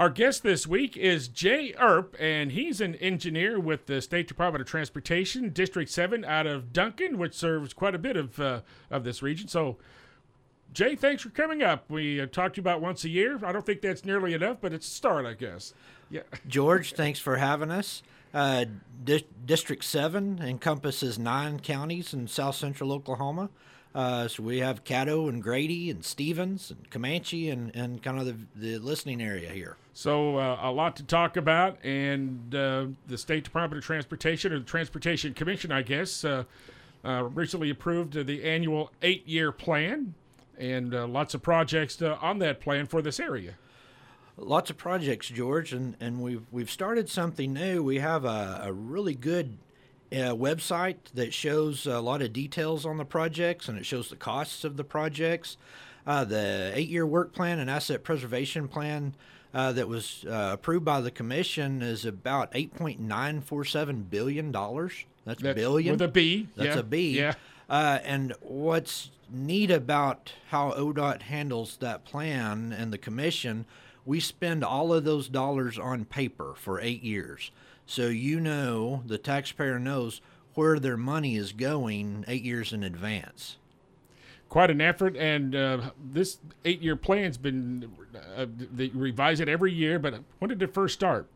Our guest this week is Jay Earp, and he's an engineer with the State Department of Transportation, District 7 out of Duncan, which serves quite a bit of, uh, of this region. So, Jay, thanks for coming up. We uh, talked to you about once a year. I don't think that's nearly enough, but it's a start, I guess. Yeah. George, thanks for having us. Uh, Di- District 7 encompasses nine counties in south central Oklahoma. Uh, so we have Caddo and Grady and Stephens and Comanche and, and kind of the, the listening area here. So uh, a lot to talk about, and uh, the State Department of Transportation, or the Transportation Commission, I guess, uh, uh, recently approved the annual eight-year plan, and uh, lots of projects on that plan for this area. Lots of projects, George, and, and we've we've started something new. We have a, a really good uh, website that shows a lot of details on the projects and it shows the costs of the projects. Uh, the eight year work plan and asset preservation plan uh, that was uh, approved by the commission is about $8.947 billion. That's, That's billion. With a B. That's yeah. a B. Yeah. Uh, and what's neat about how ODOT handles that plan and the commission, we spend all of those dollars on paper for eight years. So you know, the taxpayer knows where their money is going eight years in advance. Quite an effort, and uh, this eight-year plan's been uh, they revise it every year. But when did it first start?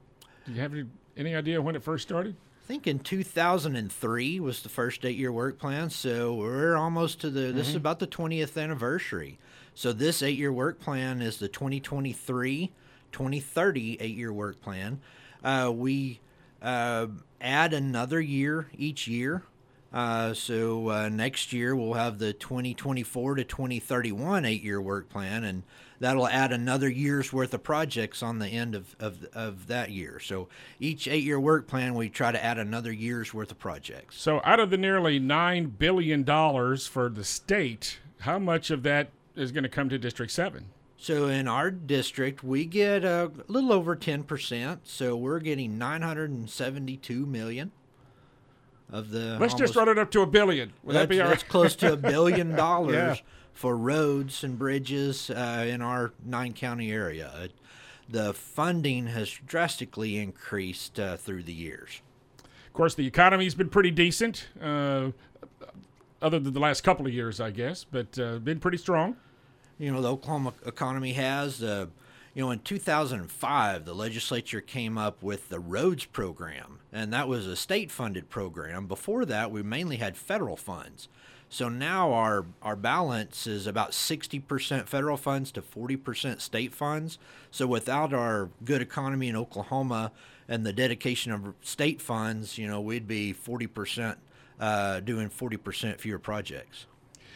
Do you have any, any idea when it first started? I think in 2003 was the first eight-year work plan. So we're almost to the. Mm-hmm. This is mm-hmm. about the 20th anniversary. So this eight-year work plan is the 2023, 2030 eight-year work plan. Uh, we uh, add another year each year. Uh, so uh, next year we'll have the 2024 to 2031 eight-year work plan, and that'll add another year's worth of projects on the end of, of, of that year. So each eight-year work plan, we try to add another year's worth of projects. So out of the nearly nine billion dollars for the state, how much of that is going to come to District Seven? So in our district, we get a little over 10%. So we're getting 972 million of the. Let's almost, just run it up to a billion. Would that be all right? That's close to a billion dollars yeah. for roads and bridges uh, in our nine county area. The funding has drastically increased uh, through the years. Of course, the economy's been pretty decent, uh, other than the last couple of years, I guess, but uh, been pretty strong you know the Oklahoma economy has. Uh, you know, in 2005, the legislature came up with the roads program, and that was a state-funded program. Before that, we mainly had federal funds. So now our our balance is about 60% federal funds to 40% state funds. So without our good economy in Oklahoma and the dedication of state funds, you know, we'd be 40% uh, doing 40% fewer projects.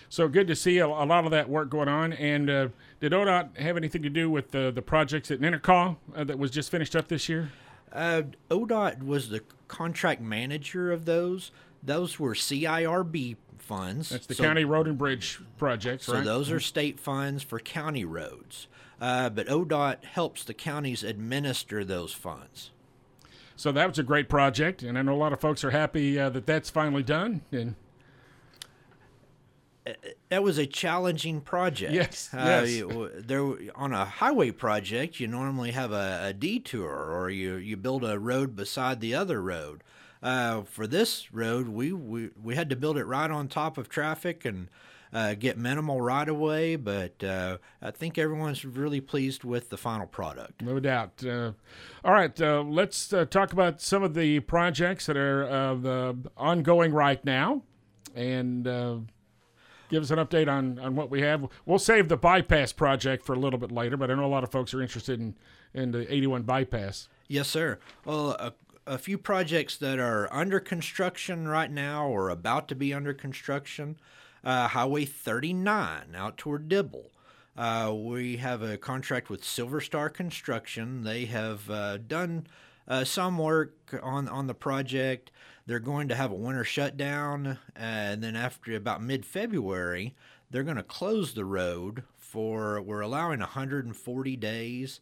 So good to see a, a lot of that work going on. And uh, did ODOT have anything to do with the, the projects at Ninnekah uh, that was just finished up this year? Uh, ODOT was the contract manager of those. Those were CIRB funds. That's the so, county road and bridge projects, so right? So those are state funds for county roads. Uh, but ODOT helps the counties administer those funds. So that was a great project, and I know a lot of folks are happy uh, that that's finally done. And that was a challenging project. Yes, uh, yes. You, there on a highway project, you normally have a, a, detour, or you you build a road beside the other road. Uh, for this road, we, we we had to build it right on top of traffic and uh, get minimal right of way. But uh, I think everyone's really pleased with the final product. No doubt. Uh, all right, uh, let's talk about some of the projects that are ongoing right now, and give us an update on, on what we have. We'll save the bypass project for a little bit later, but I know a lot of folks are interested in, in the 81 bypass. Yes, sir. Well, a, a few projects that are under construction right now or about to be under construction. Uh, Highway 39 out toward Dibble. Uh, we have a contract with Silver Star Construction. They have uh, done uh, some work on on the project. They're going to have a winter shutdown, and then after about mid February, they're going to close the road for. We're allowing 140 days.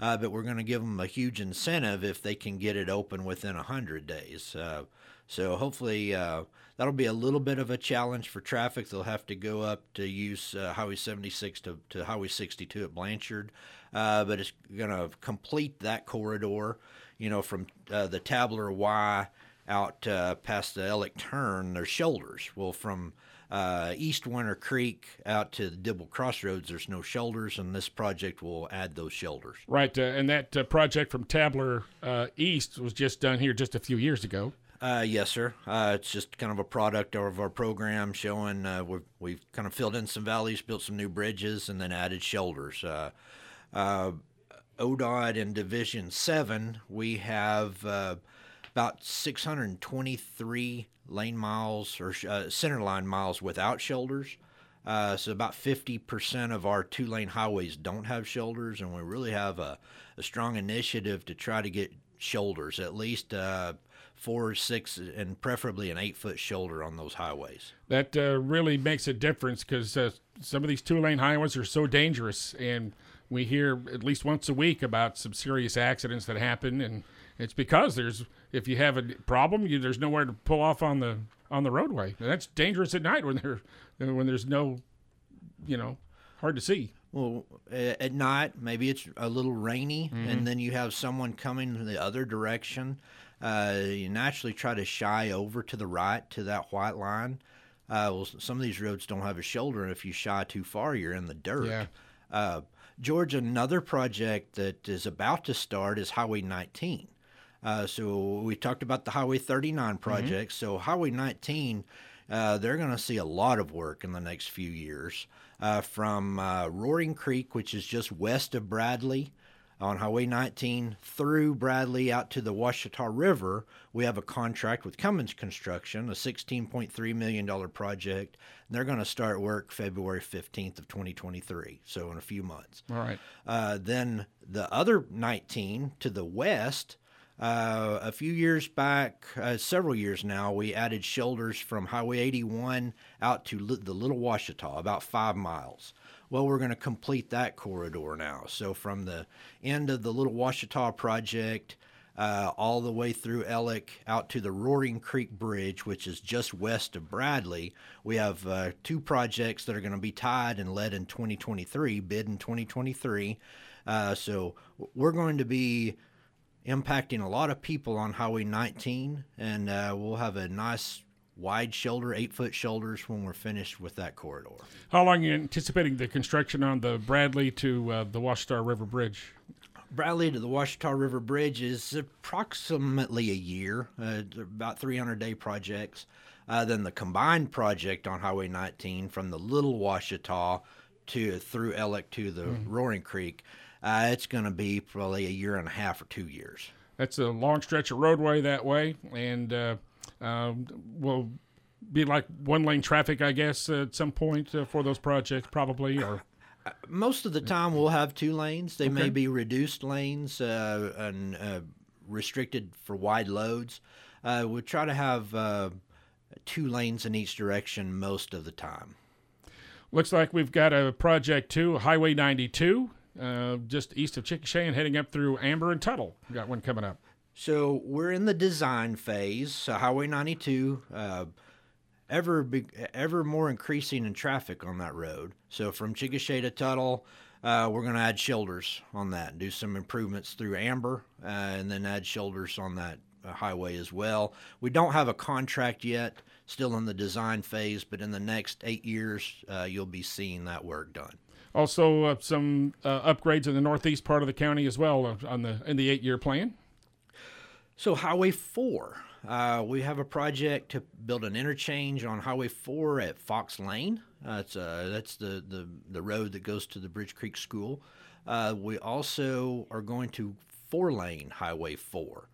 uh, but we're going to give them a huge incentive if they can get it open within 100 days. Uh, so hopefully uh, that'll be a little bit of a challenge for traffic. They'll have to go up to use uh, Highway 76 to, to Highway 62 at Blanchard, uh, but it's going to complete that corridor, you know, from uh, the Tabler Y out uh, past the Alex Turn. There's shoulders. Well, from uh, East Winter Creek out to the Dibble Crossroads, there's no shoulders, and this project will add those shoulders. Right, uh, and that uh, project from Tabler uh, East was just done here just a few years ago. Uh, yes, sir. Uh, it's just kind of a product of our program showing uh, we've, we've kind of filled in some valleys, built some new bridges, and then added shoulders. Uh, uh, ODOT in Division 7, we have uh, about 623 lane miles or uh, center line miles without shoulders. Uh, so about 50% of our two lane highways don't have shoulders, and we really have a, a strong initiative to try to get shoulders, at least uh, four, six, and preferably an eight foot shoulder on those highways. That uh, really makes a difference because uh, some of these two lane highways are so dangerous, and we hear at least once a week about some serious accidents that happen, and it's because there's if you have a problem, you, there's nowhere to pull off on the on the roadway. And that's dangerous at night when there when there's no, you know, hard to see. Well, at night, maybe it's a little rainy, mm-hmm. and then you have someone coming the other direction. Uh, you naturally try to shy over to the right to that white line. Uh, well, some of these roads don't have a shoulder, and if you shy too far, you're in the dirt. Yeah. Uh, George, another project that is about to start is Highway 19. Uh, so we talked about the Highway 39 mm-hmm. project. Mm-hmm. So Highway 19, uh, they're going to see a lot of work in the next few years. Uh, from uh, Roaring Creek, which is just west of Bradley, on Highway 19 through Bradley out to the Washita River, we have a contract with Cummins Construction, a $16.3 million project. And they're going to start work February 15th of 2023, so in a few months. All right. Uh, then the other 19 to the west, uh, a few years back, uh, several years now, we added shoulders from Highway 81 out to the Little Washita, about five miles. Well, we're going to complete that corridor now. So from the end of the Little Washita project uh, all the way through Alex out to the Roaring Creek Bridge, which is just west of Bradley, we have uh, two projects that are going to be tied and led in 2023, bid in 2023. Uh, so we're going to be impacting a lot of people on Highway 19, and uh, we'll have a nice wide shoulder, eight foot shoulders when we're finished with that corridor. How long are you anticipating the construction on the Bradley to uh, the Washita River Bridge? Bradley to the Washita River Bridge is approximately a year, uh, about 300 day projects. Uh, then the combined project on Highway 19 from the Little Washita to through Alex to the mm. Roaring Creek uh, it's going to be probably a year and a half or two years. That's a long stretch of roadway that way, and uh, uh, will be like one lane traffic, I guess, at some point uh, for those projects, probably. Or uh, most of the time, we'll have two lanes. They okay. may be reduced lanes uh, and restricted for wide loads. we try to have two lanes in each direction most of the time. Looks like we've got a project too, Highway 92 uh, just east of Chickasha and heading up through Amber and Tuttle. We got one coming up. So we're in the design phase. So Highway 92, uh, ever be, ever more increasing in traffic on that road. So from Chickasha to Tuttle, uh, we're going to add shoulders on that, do some improvements through Amber, uh, and then add shoulders on that uh, highway as well. We don't have a contract yet, still in the design phase, but in the next eight years, you'll be seeing that work done. Also, uh, some uh, upgrades in the northeast part of the county as well uh, on the in the eight-year plan. So, Highway Four, uh, we have a project to build an interchange on Highway Four at Fox Lane. that's uh, that's the, the the road that goes to the Bridge Creek School. We also are going to four-lane Highway Four.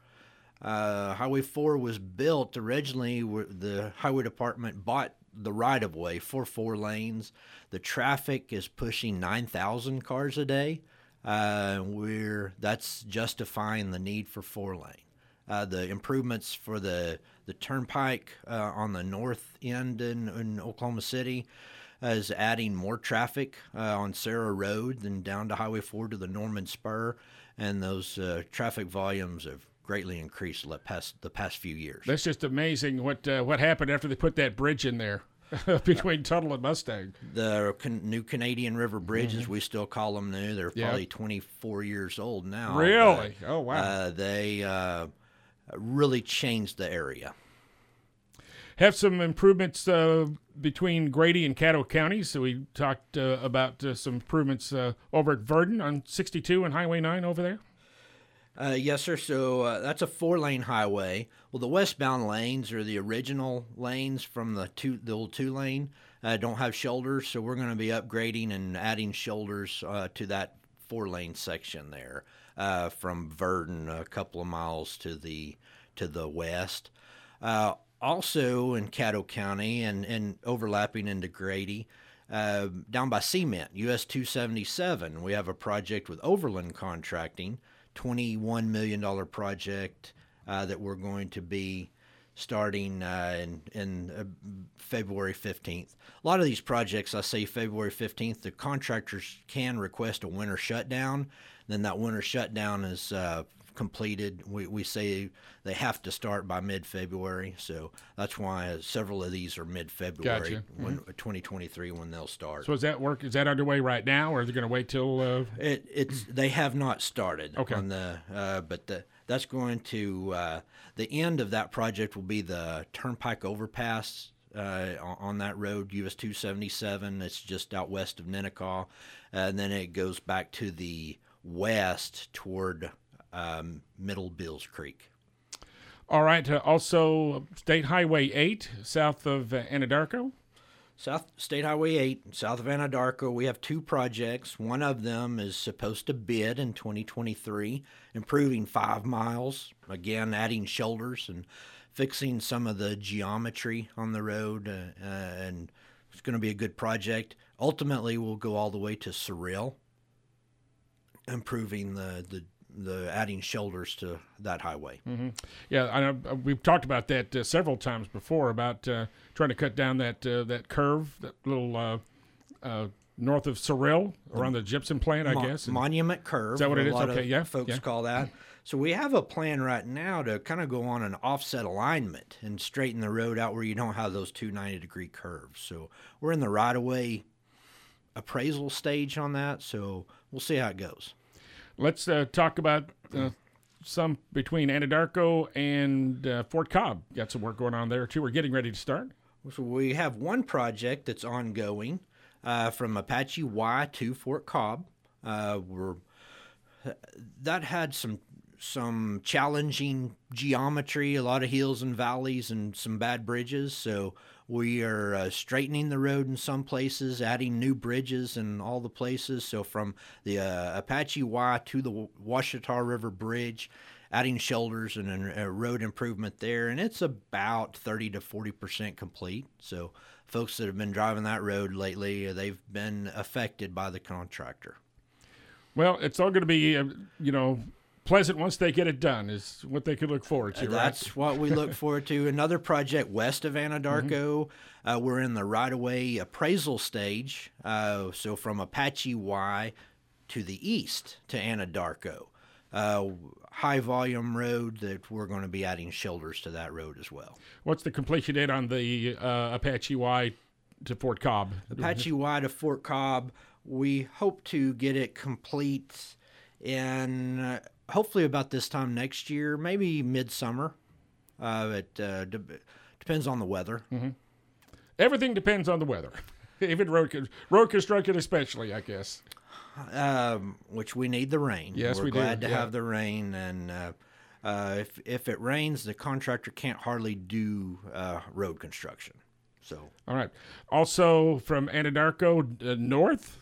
Uh, Highway 4 was built originally, the Highway Department bought the right of way for four lanes. The traffic is pushing 9,000 cars a day. Uh, we're that's justifying the need for four lane. Uh, the improvements for the the turnpike uh, on the north end in, in Oklahoma City is adding more traffic uh, on Sara Road than down to Highway 4 to the Norman Spur. and those uh, traffic volumes have greatly increased the past the past few years. That's just amazing what uh, what happened after they put that bridge in there between Tuttle and Mustang. The can- new Canadian River bridges, we still call them new. They're Yep. probably 24 years old now. Really? but, Oh, wow. Uh, they uh, really changed the area. Have some improvements uh, between Grady and Caddo counties. So we talked uh, about uh, some improvements uh, over at Verden on 62 and Highway 9 over there. Uh, yes, sir. So uh, that's a four-lane highway. Well, the westbound lanes are the original lanes from the two, the old two-lane. Uh, don't have shoulders, so we're going to be upgrading and adding shoulders uh, to that four-lane section there, uh, from Verden a couple of miles to the to the west. Uh, also in Caddo County and, and overlapping into Grady, down by Cement, US 277, we have a project with Overland Contracting, $21 million project uh, that we're going to be starting uh, in, in uh, February 15th. A lot of these projects, I say February 15th, the contractors can request a winter shutdown. Then that winter shutdown is uh, completed. We, we say they have to start by mid February. So that's why several of these are mid February, Gotcha. when 2023, when they'll start. So is that work? Is that underway right now, or are they going to wait till? Uh, It, it's they have not started Okay. on the uh, but the, that's going to uh, the end of that project will be the Turnpike overpass uh, on, that road US 277. It's just out west of Ninnekah, and then it goes back to the west toward um, Middle Bills Creek. all right. Uh, also, State Highway 8 south of uh, Anadarko. South State Highway 8, south of Anadarko, we have two projects. One of them is supposed to bid in 2023, improving five miles, again, adding shoulders and fixing some of the geometry on the road. Uh, uh, and it's going to be a good project. Ultimately, we'll go all the way to Cyril, improving the, the, the adding shoulders to that highway. Yeah, I know, uh, we've talked about that uh, several times before about uh, trying to cut down that uh, that curve, that little uh, uh, north of Cyril around the gypsum plant, I Mo- guess. and- Monument Curve. Is that what it is? Okay, yeah, Folks yeah. call that. So we have a plan right now to kind of go on an offset alignment and straighten the road out where you don't have those two 90 degree curves. So we're in the right of way appraisal stage on that. So we'll see how it goes. Let's uh, talk about uh, some between Anadarko and uh, Fort Cobb. Got some work going on there too. We're getting ready to start. So we have one project that's ongoing uh, from Apache Y to Fort Cobb. Uh, we're that had some some challenging geometry, a lot of hills and valleys, and some bad bridges. So we are uh, straightening the road in some places, adding new bridges in all the places. So from the uh, Apache Y to the Washita River Bridge, adding shoulders and a, a road improvement there, and it's about 30 to 40 percent complete. So folks that have been driving that road lately, uh, they've been affected by the contractor. Well, it's all going to be, uh, you know, pleasant once they get it done. Is what they could look forward to. right? That's what we look forward to. Another project west of Anadarko. Uh, we're in the right of way appraisal stage. Uh, so from Apache Y to the east to Anadarko. Uh, high volume road that we're going to be adding shoulders to that road as well. What's the completion date on the uh, Apache Y to Fort Cobb? Apache Y to Fort Cobb. We hope to get it complete in hopefully about this time next year, maybe midsummer. Uh, it uh, de- depends on the weather. Everything depends on the weather. Even road road construction, especially, I guess. um, which we need the rain. Yes, We're we do, glad to yeah. have the rain, and uh, uh, if if it rains, the contractor can't hardly do uh, road construction. So All right. Also from Anadarko uh, north,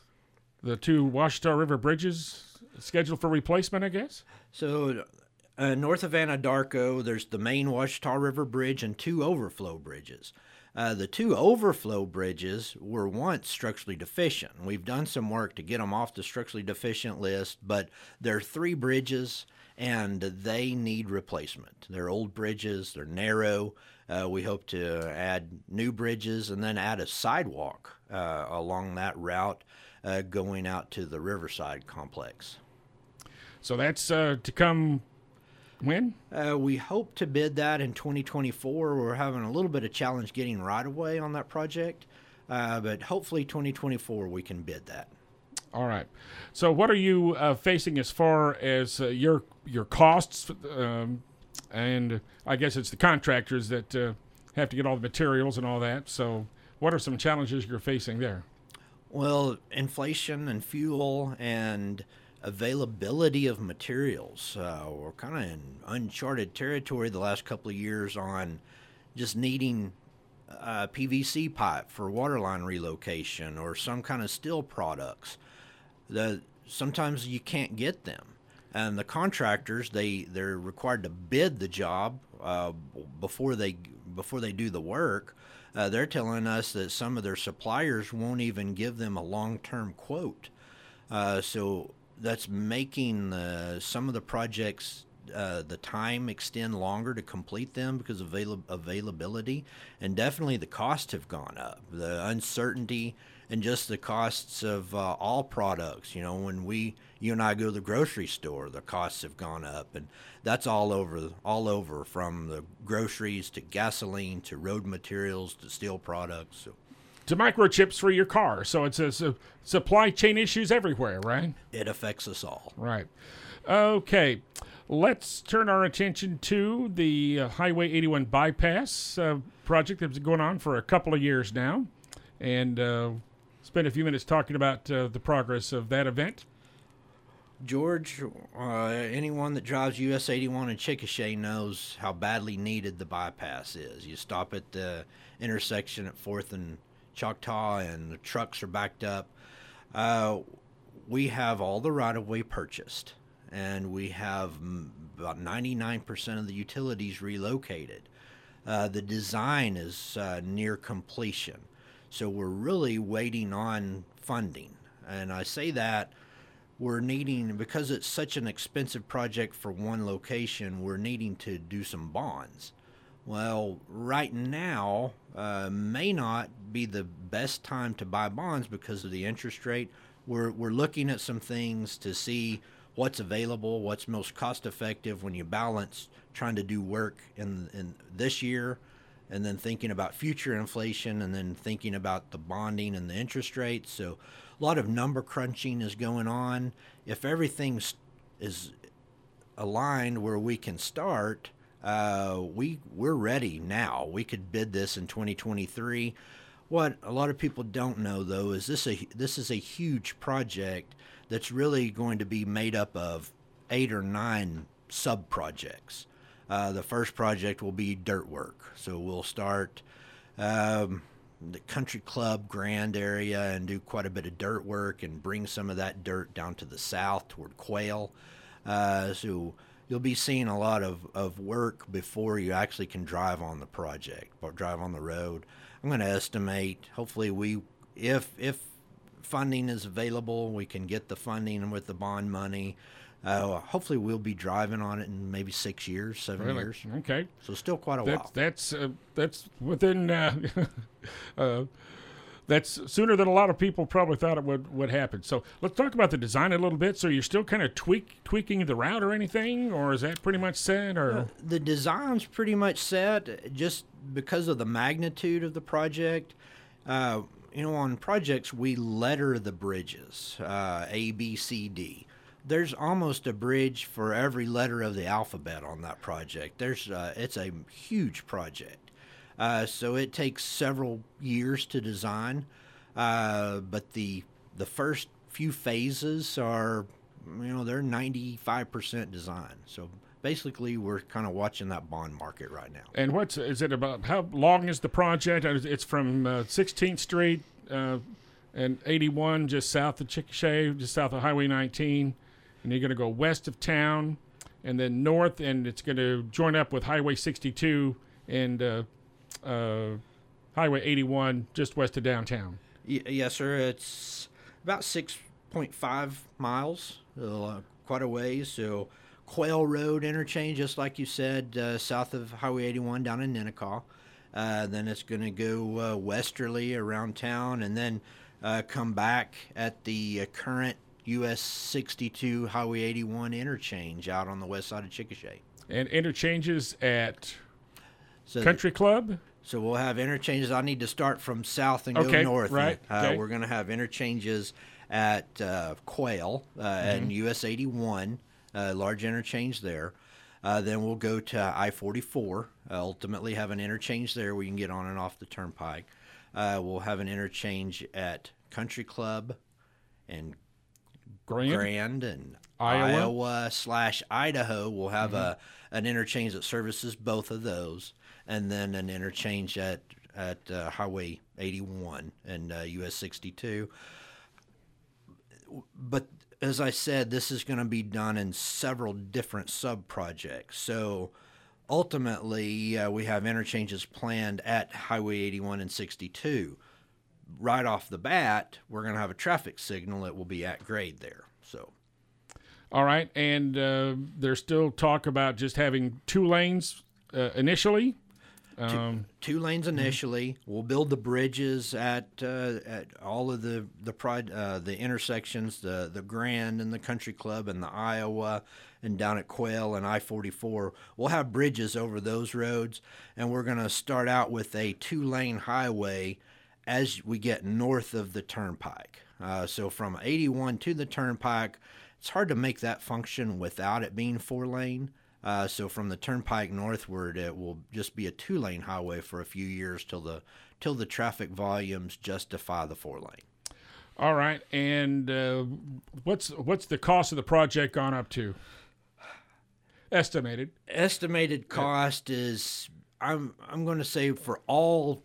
the two Washita River bridges scheduled for replacement, I guess. So, uh, north of Anadarko, there's the main Washita River Bridge and two overflow bridges. Uh, the two overflow bridges were once structurally deficient. We've done some work to get them off the structurally deficient list, but there are three bridges and they need replacement. They're old bridges, they're narrow. Uh, we hope to add new bridges and then add a sidewalk uh, along that route uh, going out to the Riverside complex. So that's uh, to come when? Uh, we hope to bid that in 2024. We're having a little bit of challenge getting right away on that project, uh, but hopefully 2024 we can bid that. All right. So, what are you uh, facing as far as uh, your your costs? Um, and I guess it's the contractors that uh, have to get all the materials and all that. So, what are some challenges you're facing there? Well, inflation and fuel and availability of materials. Uh, we're kind of in uncharted territory the last couple of years on just needing uh, PVC pipe for waterline relocation or some kind of steel products. The sometimes you can't get them, and the contractors they they're required to bid the job uh, before they before they do the work. Uh, they're telling us that some of their suppliers won't even give them a long-term quote. Uh, so that's making some of the projects uh, the time extend longer to complete them because of avail- availability, and definitely the costs have gone up. The uncertainty and just the costs of uh, all products. You know, when we you and I go to the grocery store, the costs have gone up, and that's all over all over from the groceries to gasoline to road materials to steel products. So to microchips for your car. So it's a, a supply chain issues everywhere, right? It affects us all. Right. Okay. Let's turn our attention to the uh, Highway 81 bypass uh, project that's been going on for a couple of years now, and uh, spend a few minutes talking about uh, the progress of that event. George, uh, anyone that drives US 81 in Chickasha knows how badly needed the bypass is. You stop at the intersection at 4th and Choctaw and the trucks are backed up. Uh, we have all the right of way purchased, and we have about 99% of the utilities relocated. Uh, the design is uh, near completion, so we're really waiting on funding. And I say that we're needing, because it's such an expensive project for one location, we're needing to do some bonds. Well, right now uh, may not be the best time to buy bonds because of the interest rate. We're, we're looking at some things to see what's available, what's most cost effective when you balance trying to do work in, in this year and then thinking about future inflation and then thinking about the bonding and the interest rates. So a lot of number crunching is going on. If everything is aligned where we can start, uh, we we're ready now. We could bid this in 2023. What a lot of people don't know though is this a this is a huge project that's really going to be made up of eight or nine sub projects. Uh, the first project will be dirt work, so we'll start um, the country club grand area and do quite a bit of dirt work and bring some of that dirt down to the south toward Quail. Uh, so you'll be seeing a lot of, of work before you actually can drive on the project or drive on the road. I'm going to estimate, hopefully, we if if funding is available, we can get the funding with the bond money. Uh, hopefully, we'll be driving on it in maybe six years, seven really? years. Okay, so still quite a while. That's uh, that's within uh, uh that's sooner than a lot of people probably thought it would, would happen. So let's talk about the design a little bit. So you're still kind of tweak tweaking the route or anything, or is that pretty much set? Or uh, the design's pretty much set, just because of the magnitude of the project. Uh, you know, on projects we letter the bridges uh, A, B, C, D. There's almost a bridge for every letter of the alphabet on that project. There's uh, it's a huge project. Uh, so it takes several years to design, uh, but the the first few phases are, you know, they're 95% design. So basically, we're kind of watching that bond market right now. And what's is it about? How long is the project? It's from uh, 16th Street uh, and 81, just south of Chickasha, just south of Highway 19, and you're going to go west of town, and then north, and it's going to join up with Highway 62 and uh, Highway 81 just west of downtown. Y- yes, sir. It's about 6.5 miles, uh, quite a ways. So, Quail Road interchange, just like you said, uh, south of Highway 81 down in Ninnekah. Uh, then it's going to go uh, westerly around town and then uh, come back at the uh, current US 62 Highway 81 interchange out on the west side of Chickasha. And interchanges at So, Country Club. So we'll have interchanges. I need to start from south and Okay, go north. right, Uh, okay. We're going to have interchanges at uh, Quail uh, and Mm-hmm. US 81, uh, large interchange there. Uh, then we'll go to I 44, uh, ultimately have an interchange there where you can get on and off the turnpike. Uh, we'll have an interchange at Country Club and Grand. Grand and Iowa? Mm-hmm. Iowa, slash Idaho We'll have a an interchange that services both of those, and then an interchange at at uh, Highway 81 and uh, US 62. But as I said, this is going to be done in several different sub projects. So ultimately, uh, we have interchanges planned at Highway 81 and 62 right off the bat, we're going to have a traffic signal that will be at grade there. So, All right, and uh, there's still talk about just having two lanes uh, initially. Um, two lanes initially. We'll build the bridges at uh, at all of the the pride uh, the intersections, the the Grand and the Country Club and the Iowa, and down at Quail and I forty four. We'll have bridges over those roads, and we're going to start out with a two lane highway as we get north of the turnpike. Uh, so from eighty one to the turnpike, it's hard to make that function without it being four lane. Uh, so from the turnpike northward, it will just be a two-lane highway for a few years till the till the traffic volumes justify the four lane. all right, and uh, what's what's the cost of the project gone up to? Estimated. Estimated cost is I'm I'm going to say for all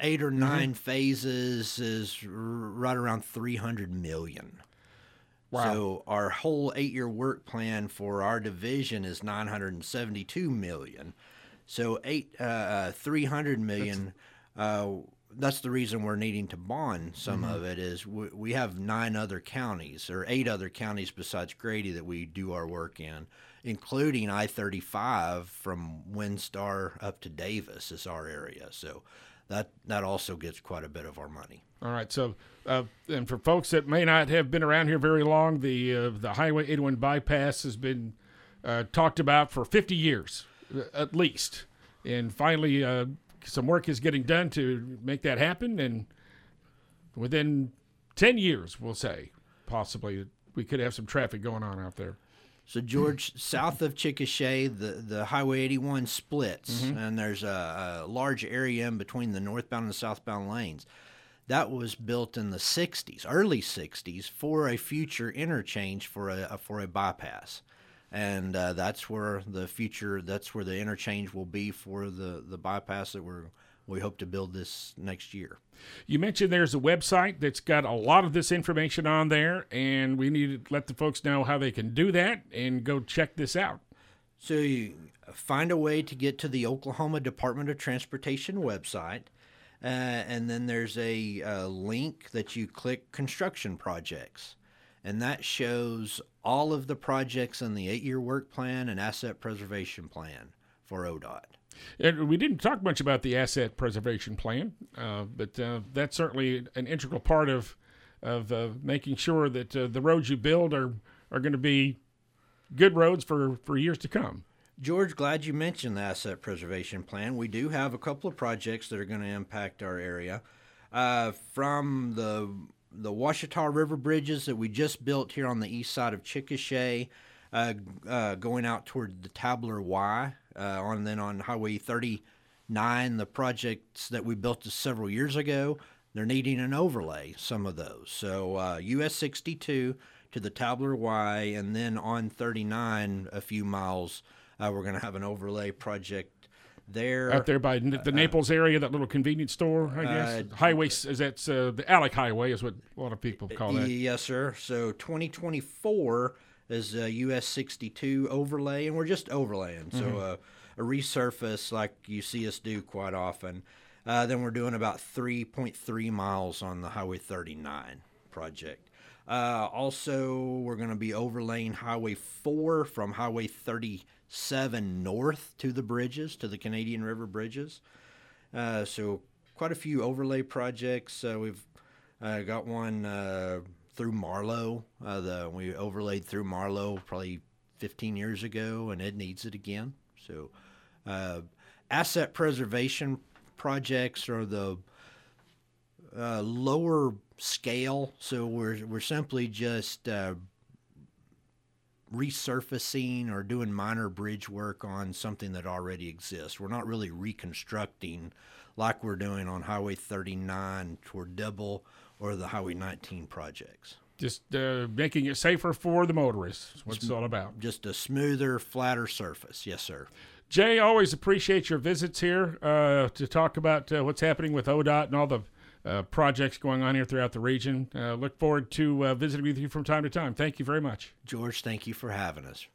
eight or 9 phases is right around 300 million. Wow. So our whole eight-year work plan for our division is 972 million. So eight, uh, uh, 300 million. uh, that's the reason we're needing to bond some of it is we, we have nine other counties or eight other counties besides Grady that we do our work in, including I-35 from WinStar up to Davis is our area. So that that also gets quite a bit of our money. All right. So, uh, and for folks that may not have been around here very long, the uh, the Highway 81 bypass has been uh, talked about for 50 years, uh, at least, and finally, uh, some work is getting done to make that happen. And within 10 years, we'll say, possibly, we could have some traffic going on out there. So George, south of Chickasha, the, the Highway 81 splits, and there's a, a large area in between the northbound and southbound lanes. That was built in the 60s, early 60s, for a future interchange for a for a bypass, and uh, that's where the future that's where the interchange will be for the the bypass that we're we hope to build this next year. You mentioned there's a website that's got a lot of this information on there, and we need to let the folks know how they can do that and go check this out. So you find a way to get to the Oklahoma Department of Transportation website, uh, and then there's a, uh link that you click construction projects, and that shows all of the projects in the eight-year work plan and asset preservation plan for ODOT. And we didn't talk much about the asset preservation plan, uh, but uh, that's certainly an integral part of of uh, making sure that uh, the roads you build are are going to be good roads for, for years to come. George, glad you mentioned the asset preservation plan. We do have a couple of projects that are going to impact our area. Uh, from the the Washita River bridges that we just built here on the east side of Chickasha, uh, going out toward the Tabler Y, uh, on then on Highway 39, the projects that we built several years ago, they're needing an overlay. Some of those, so uh, US 62 to the Tabler Y, and then on 39, a few miles, uh, we're going to have an overlay project there. Out there by the Naples area, that little convenience store, I guess. highway is that's uh, the Alec Highway is what a lot of people call that. Yes, sir. So 2024 is a US 62 overlay, and we're just overlaying. So uh, a resurface like you see us do quite often. Uh, then we're doing about 3.3 miles on the Highway 39 project. Uh, also, we're going to be overlaying Highway 4 from Highway 37 north to the bridges, to the Canadian River bridges. Uh, so quite a few overlay projects. Uh, we've uh, got one uh, through Marlow. Uh, the we overlaid through Marlow probably 15 years ago, and it needs it again. So, uh, asset preservation projects are the uh, lower scale. So we're we're simply just uh, resurfacing or doing minor bridge work on something that already exists. We're not really reconstructing like we're doing on Highway 39 toward Dibble or the Highway 19 projects. Just uh, making it safer for the motorists. What's it's all about. Just a smoother, flatter surface. Yes, sir. Jay, always appreciate your visits here uh, to talk about uh, what's happening with ODOT and all the uh, projects going on here throughout the region. Uh, look forward to uh, visiting with you from time to time. Thank you very much. George, thank you for having us.